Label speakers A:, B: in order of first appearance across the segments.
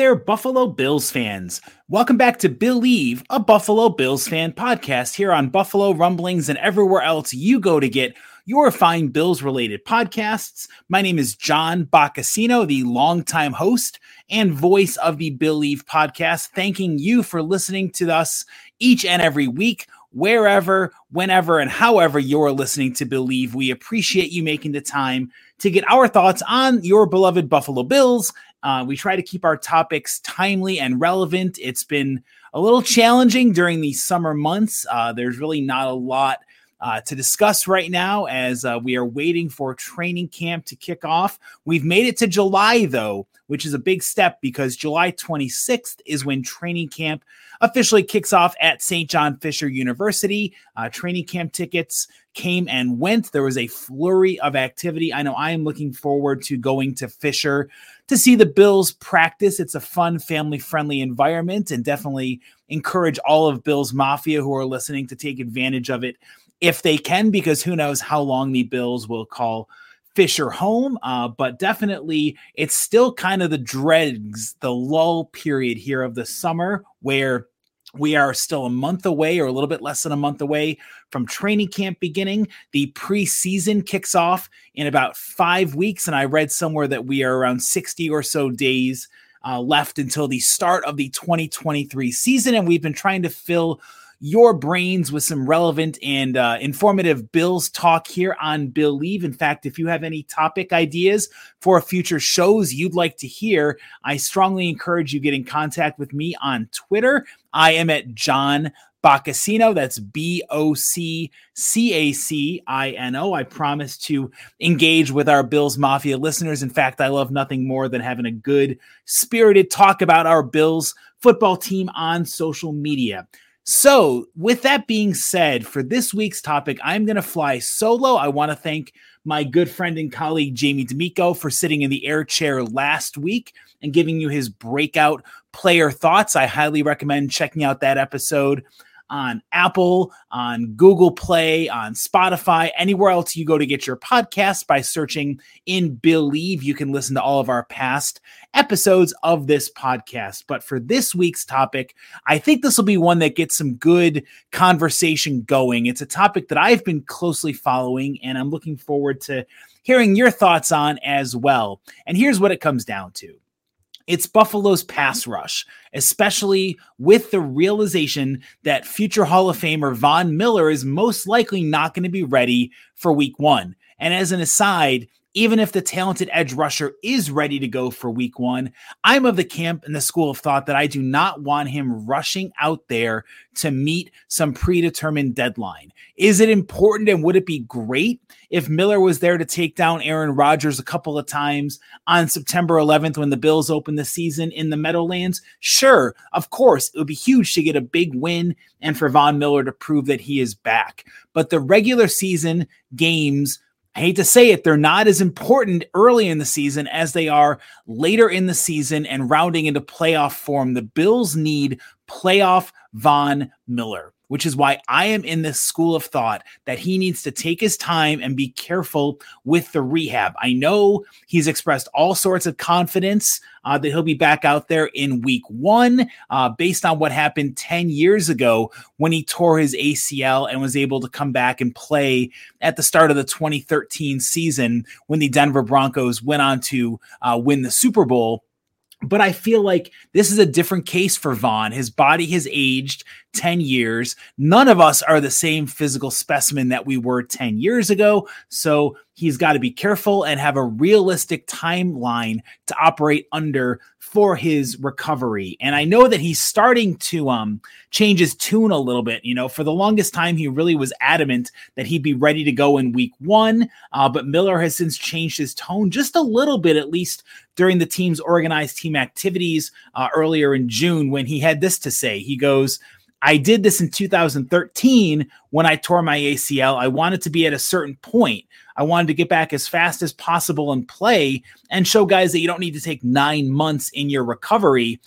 A: There, Buffalo Bills fans. Welcome back to Billieve, a Buffalo Bills fan podcast here on Buffalo Rumblings and everywhere else you go to get your fine Bills related podcasts. My name is John Boccacino, the longtime host and voice of the Billieve podcast, thanking you for listening to us each and every week wherever, whenever, and however you're listening to Billieve. We appreciate you making the time to get our thoughts on your beloved Buffalo Bills uh, we try to keep our topics timely and relevant. It's been a little challenging during these summer months. Uh, there's really not a lot uh, to discuss right now as uh, we are waiting for training camp to kick off. We've made it to July, though, which is a big step because July 26th is when training camp officially kicks off at St. John Fisher University. Uh, training camp tickets came and went. There was a flurry of activity. I know I am looking forward to going to Fisher to see the Bills practice. It's a fun, family friendly environment and definitely encourage all of Bills Mafia who are listening to take advantage of it if they can, because who knows how long the Bills will call Fisher home. Uh, but definitely, it's still kind of the dregs, the lull period here of the summer where we are still a month away or a little bit less than a month away from training camp beginning. The preseason kicks off in about five weeks. And I read somewhere that we are around 60 or so days uh, left until the start of the 2023 season. And we've been trying to fill your brains with some relevant and uh, informative Bills talk here on Billieve. In fact, if you have any topic ideas for future shows you'd like to hear, I strongly encourage you get in contact with me on Twitter. I am at John Boccacino. That's B O C C A C I N O. I promise to engage with our Bills Mafia listeners. In fact, I love nothing more than having a good, spirited talk about our Bills football team on social media. So, with that being said, for this week's topic, I'm going to fly solo. I want to thank my good friend and colleague Jamie D'Amico for sitting in the air chair last week and giving you his breakout player thoughts. I highly recommend checking out that episode on Apple, on Google Play, on Spotify, anywhere else you go to get your podcast by searching in Billieve. You can listen to all of our past episodes of this podcast. But for this week's topic, I think this will be one that gets some good conversation going. It's a topic that I've been closely following, and I'm looking forward to hearing your thoughts on as well. And here's what it comes down to it's Buffalo's pass rush, especially with the realization that future Hall of Famer Von Miller is most likely not going to be ready for week one. And as an aside, even if the talented edge rusher is ready to go for week one, I'm of the camp and the school of thought that I do not want him rushing out there to meet some predetermined deadline. Is it important and would it be great if Miller was there to take down Aaron Rodgers a couple of times on September 11th when the Bills open the season in the Meadowlands? Sure, of course, it would be huge to get a big win and for Von Miller to prove that he is back. But the regular season games I hate to say it, they're not as important early in the season as they are later in the season and rounding into playoff form. The Bills need playoff Von Miller which is why I am in this school of thought that he needs to take his time and be careful with the rehab. I know he's expressed all sorts of confidence uh, that he'll be back out there in week one, uh, based on what happened 10 years ago when he tore his ACL and was able to come back and play at the start of the 2013 season when the Denver Broncos went on to uh, win the Super Bowl but I feel like this is a different case for Von. His body has aged 10 years. None of us are the same physical specimen that we were 10 years ago. So he's got to be careful and have a realistic timeline to operate under for his recovery. And I know that he's starting to um change his tune a little bit. You know, for the longest time, he really was adamant that he'd be ready to go in week one. Uh, but Miller has since changed his tone just a little bit, at least during the team's organized team activities uh, earlier in June, when he had this to say. He goes, I did this in 2013 when I tore my ACL. I wanted to be at a certain point. I wanted to get back as fast as possible and play and show guys that you don't need to take nine months in your recovery.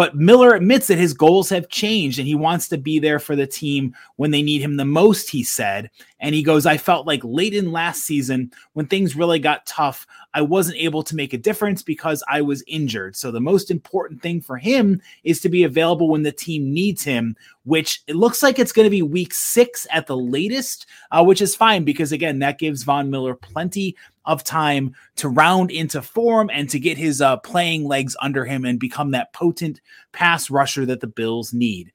A: But Miller admits that his goals have changed and he wants to be there for the team when they need him the most, he said. And he goes, I felt like late in last season, when things really got tough, I wasn't able to make a difference because I was injured. So the most important thing for him is to be available when the team needs him, which it looks like it's going to be week six at the latest, uh, which is fine because, again, that gives Von Miller plenty of time to round into form and to get his uh, playing legs under him and become that potent pass rusher that the Bills need.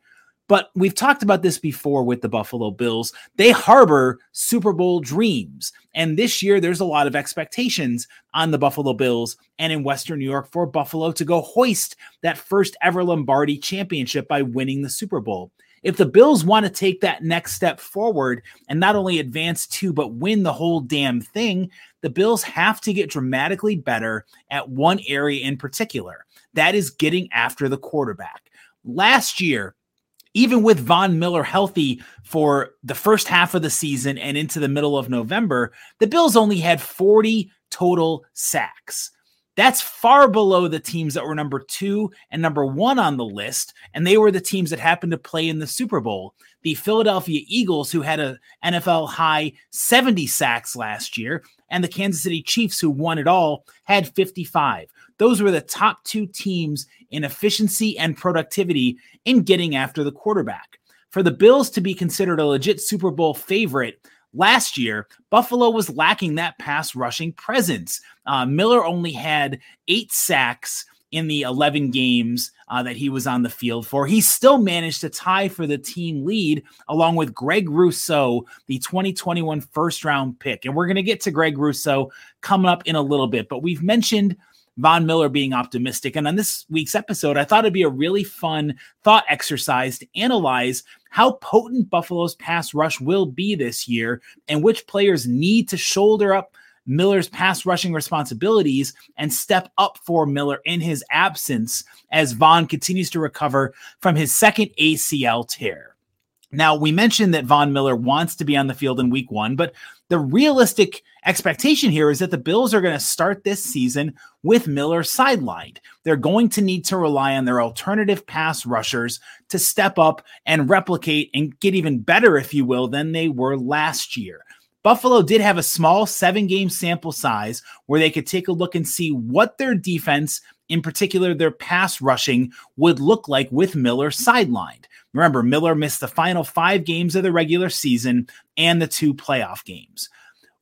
A: But we've talked about this before with the Buffalo Bills. They harbor Super Bowl dreams. And this year, there's a lot of expectations on the Buffalo Bills and in Western New York for Buffalo to go hoist that first ever Lombardi championship by winning the Super Bowl. If the Bills want to take that next step forward and not only advance to, but win the whole damn thing, the Bills have to get dramatically better at one area in particular. That is getting after the quarterback. Last year, even with Von Miller healthy for the first half of the season and into the middle of November, the Bills only had 40 total sacks. That's far below the teams that were number two and number one on the list. And they were the teams that happened to play in the Super Bowl. The Philadelphia Eagles, who had a NFL high 70 sacks last year, and the Kansas City Chiefs, who won it all, had 55. Those were the top two teams in efficiency and productivity in getting after the quarterback. For the Bills to be considered a legit Super Bowl favorite last year, Buffalo was lacking that pass rushing presence. Uh, Miller only had eight sacks in the 11 games uh, that he was on the field for. He still managed to tie for the team lead along with Greg Rousseau, the 2021 first round pick. And we're going to get to Greg Rousseau coming up in a little bit, but we've mentioned Von Miller being optimistic. And on this week's episode, I thought it'd be a really fun thought exercise to analyze how potent Buffalo's pass rush will be this year and which players need to shoulder up Miller's pass rushing responsibilities and step up for Miller in his absence as Von continues to recover from his second ACL tear. Now, we mentioned that Von Miller wants to be on the field in week one, but the realistic expectation here is that the Bills are going to start this season with Miller sidelined. They're going to need to rely on their alternative pass rushers to step up and replicate and get even better, if you will, than they were last year. Buffalo did have a small seven game sample size where they could take a look and see what their defense, in particular their pass rushing, would look like with Miller sidelined. Remember, Miller missed the final five games of the regular season and the two playoff games.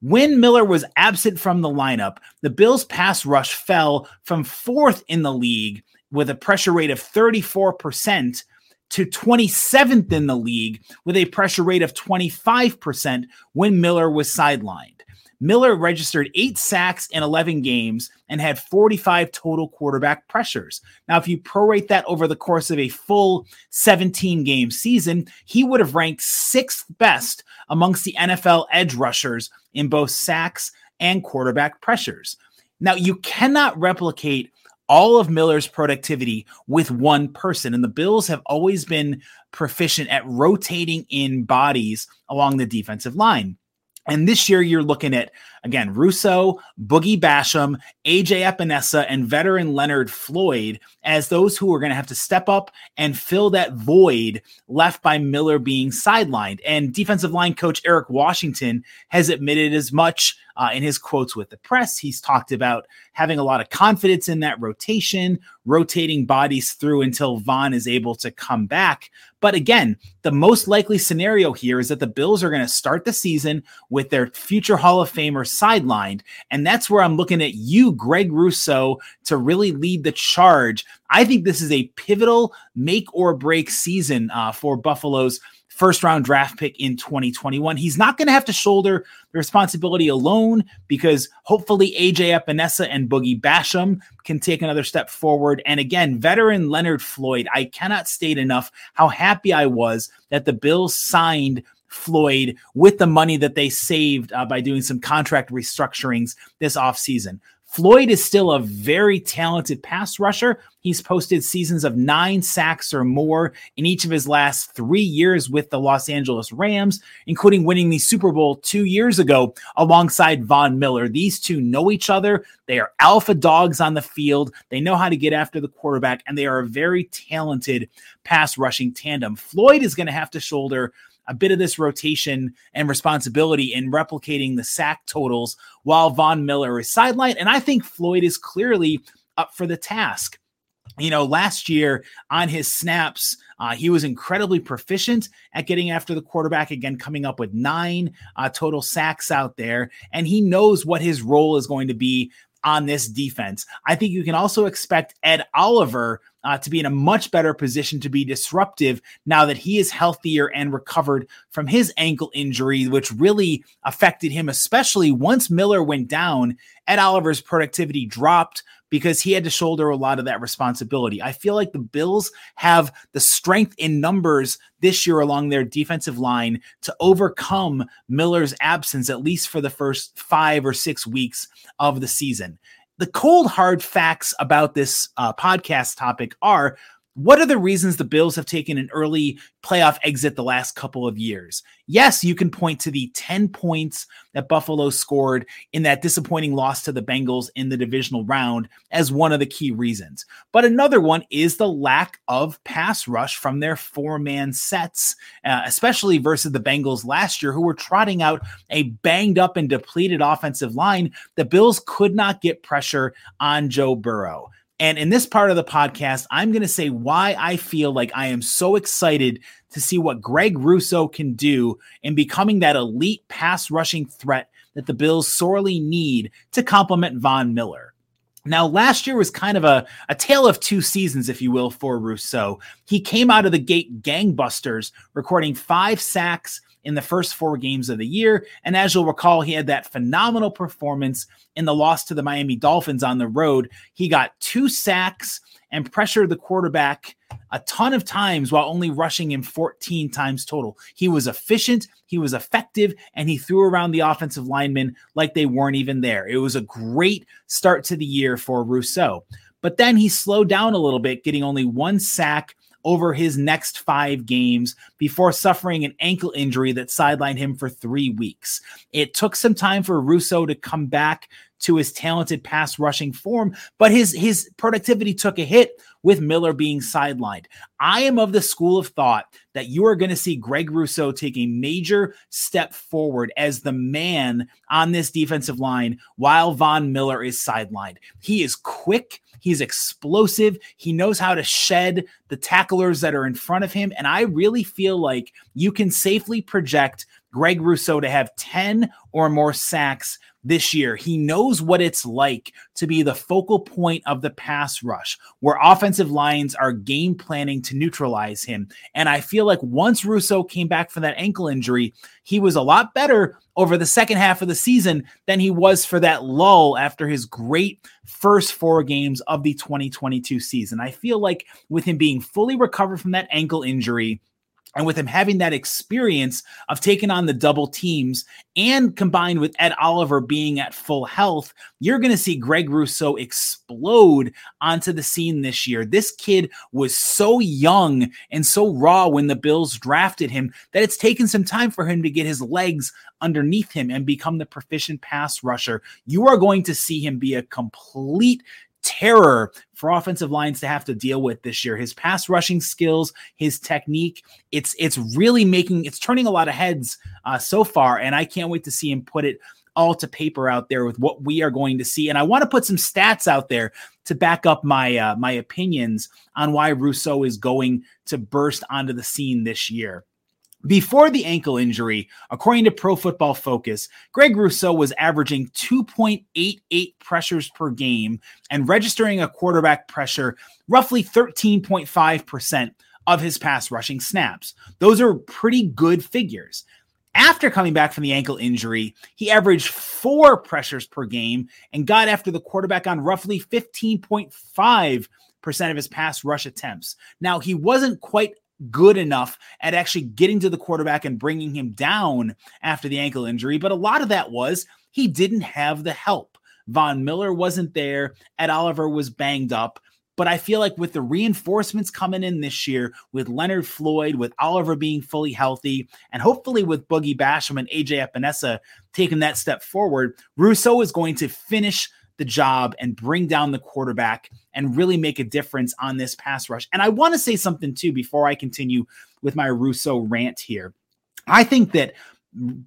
A: When Miller was absent from the lineup, the Bills' pass rush fell from fourth in the league with a pressure rate of 34% to 27th in the league with a pressure rate of 25% when Miller was sidelined. Miller registered eight sacks in 11 games and had 45 total quarterback pressures. Now, if you prorate that over the course of a full 17 game season, he would have ranked sixth best amongst the NFL edge rushers in both sacks and quarterback pressures. Now, you cannot replicate all of Miller's productivity with one person. And the Bills have always been proficient at rotating in bodies along the defensive line. And this year, you're looking at again Rousseau, Boogie Basham, AJ Epenesa, and veteran Leonard Floyd as those who are going to have to step up and fill that void left by Miller being sidelined. And defensive line coach Eric Washington has admitted as much uh, in his quotes with the press. He's talked about having a lot of confidence in that rotation, rotating bodies through until Von is able to come back. But again, the most likely scenario here is that the Bills are going to start the season with their future Hall of Famer sidelined. And that's where I'm looking at you, Greg Rousseau, to really lead the charge. I think this is a pivotal make or break season uh, for Buffalo's first round draft pick in 2021. He's not going to have to shoulder the responsibility alone because hopefully AJ Epenesa and Boogie Basham can take another step forward. And again, veteran Leonard Floyd, I cannot state enough how happy I was that the Bills signed Floyd with the money that they saved uh, by doing some contract restructurings this offseason. Floyd is still a very talented pass rusher. He's posted seasons of nine sacks or more in each of his last three years with the Los Angeles Rams, including winning the Super Bowl two years ago alongside Von Miller. These two know each other. They are alpha dogs on the field. They know how to get after the quarterback, and they are a very talented pass rushing tandem. Floyd is going to have to shoulder a bit of this rotation and responsibility in replicating the sack totals while Von Miller is sidelined. And I think Floyd is clearly up for the task. You know, last year on his snaps, uh, he was incredibly proficient at getting after the quarterback, again, coming up with nine uh, total sacks out there. And he knows what his role is going to be on this defense. I think you can also expect Ed Oliver uh, to be in a much better position to be disruptive now that he is healthier and recovered from his ankle injury, which really affected him, especially once Miller went down. Ed Oliver's productivity dropped because he had to shoulder a lot of that responsibility. I feel like the Bills have the strength in numbers this year along their defensive line to overcome Miller's absence, at least for the first five or six weeks of the season the cold hard facts about this uh, podcast topic are what are the reasons the Bills have taken an early playoff exit the last couple of years? Yes, you can point to the 10 points that Buffalo scored in that disappointing loss to the Bengals in the divisional round as one of the key reasons. But another one is the lack of pass rush from their four man sets, uh, especially versus the Bengals last year, who were trotting out a banged up and depleted offensive line. The Bills could not get pressure on Joe Burrow. And in this part of the podcast, I'm going to say why I feel like I am so excited to see what Greg Rousseau can do in becoming that elite pass rushing threat that the Bills sorely need to complement Von Miller. Now, last year was kind of a, a tale of two seasons, if you will, for Rousseau. He came out of the gate gangbusters, recording five sacks in the first four games of the year. And as you'll recall, he had that phenomenal performance in the loss to the Miami Dolphins on the road. He got two sacks and pressured the quarterback a ton of times while only rushing him 14 times total. He was efficient, he was effective, and he threw around the offensive linemen like they weren't even there. It was a great start to the year for Rousseau. But then he slowed down a little bit, getting only one sack over his next five games before suffering an ankle injury that sidelined him for three weeks. It took some time for Rousseau to come back to his talented pass rushing form, but his his productivity took a hit with Miller being sidelined. I am of the school of thought that you are going to see Greg Rousseau take a major step forward as the man on this defensive line while Von Miller is sidelined. He is quick, he's explosive, he knows how to shed the tacklers that are in front of him and I really feel like you can safely project Greg Rousseau to have 10 or more sacks this year. He knows what it's like to be the focal point of the pass rush, where offensive lines are game planning to neutralize him. And I feel like once Rousseau came back from that ankle injury, he was a lot better over the second half of the season than he was for that lull after his great first four games of the 2022 season. I feel like with him being fully recovered from that ankle injury, and with him having that experience of taking on the double teams and combined with Ed Oliver being at full health, you're going to see Greg Rousseau explode onto the scene this year. This kid was so young and so raw when the Bills drafted him that it's taken some time for him to get his legs underneath him and become the proficient pass rusher. You are going to see him be a complete terror for offensive lines to have to deal with this year. His pass rushing skills, his technique, it's it's really making it's turning a lot of heads uh, so far, and I can't wait to see him put it all to paper out there with what we are going to see. And I want to put some stats out there to back up my uh, my opinions on why Rousseau is going to burst onto the scene this year. Before the ankle injury, according to Pro Football Focus, Greg Rousseau was averaging 2.88 pressures per game and registering a quarterback pressure roughly 13.5% of his pass rushing snaps. Those are pretty good figures. After coming back from the ankle injury, he averaged four pressures per game and got after the quarterback on roughly 15.5% of his pass rush attempts. Now, he wasn't quite good enough at actually getting to the quarterback and bringing him down after the ankle injury, but a lot of that was he didn't have the help. Von Miller wasn't there, Ed Oliver was banged up. But I feel like with the reinforcements coming in this year, with Leonard Floyd, with Oliver being fully healthy, and hopefully with Boogie Basham and AJ Epenesa taking that step forward, Rousseau is going to finish the job and bring down the quarterback and really make a difference on this pass rush. And I want to say something too before I continue with my Rousseau rant here. I think that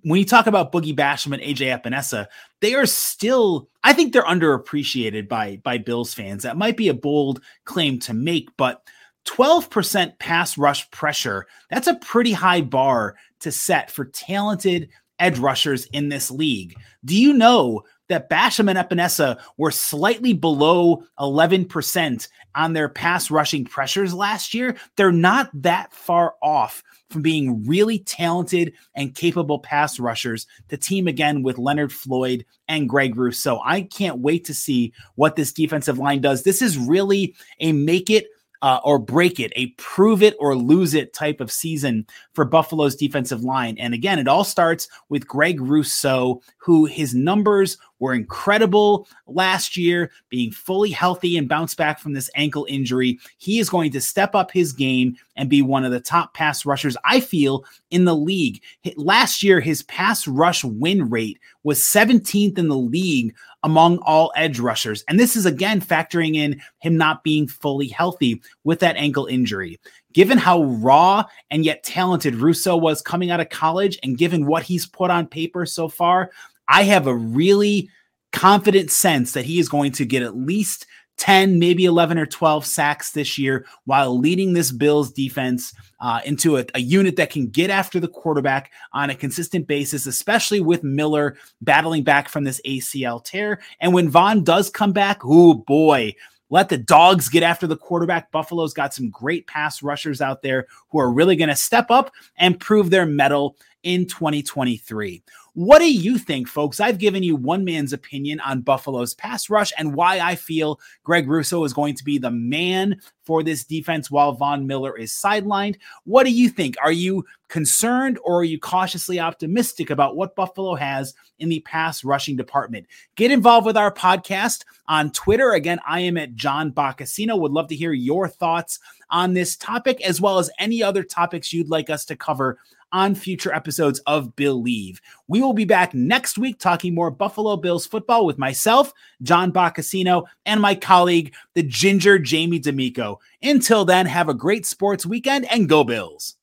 A: when you talk about Boogie Basham and AJ Epenesa, they are still, I think they're underappreciated by by Bills fans. That might be a bold claim to make, but 12% pass rush pressure, that's a pretty high bar to set for talented edge rushers in this league. Do you know that Basham and Epenesa were slightly below 11% on their pass rushing pressures last year. They're not that far off from being really talented and capable pass rushers to team again with Leonard Floyd and Greg Rousseau. I can't wait to see what this defensive line does. This is really a make it uh, or break it, a prove it or lose it type of season for Buffalo's defensive line. And again, it all starts with Greg Rousseau, who his numbers were incredible last year, being fully healthy and bounce back from this ankle injury. He is going to step up his game and be one of the top pass rushers, I feel, in the league. Last year, his pass rush win rate was 17th in the league among all edge rushers. And this is again factoring in him not being fully healthy with that ankle injury. Given how raw and yet talented Rousseau was coming out of college, and given what he's put on paper so far, I have a really confident sense that he is going to get at least 10, maybe 11 or 12 sacks this year while leading this Bills defense uh, into a, a, unit that can get after the quarterback on a consistent basis, especially with Miller battling back from this ACL tear. And when Von does come back, oh boy, let the dogs get after the quarterback. Buffalo's got some great pass rushers out there who are really going to step up and prove their mettle in 2023. What do you think, folks? I've given you one man's opinion on Buffalo's pass rush and why I feel Greg Rousseau is going to be the man for this defense while Von Miller is sidelined. What do you think? Are you concerned or are you cautiously optimistic about what Buffalo has in the pass rushing department? Get involved with our podcast on Twitter. Again, I am at John Boccacino. Would love to hear your thoughts on this topic as well as any other topics you'd like us to cover on future episodes of Billieve. We will be back next week talking more Buffalo Bills football with myself, John Boccacino, and my colleague, the ginger Jamie D'Amico. Until then, have a great sports weekend and go Bills.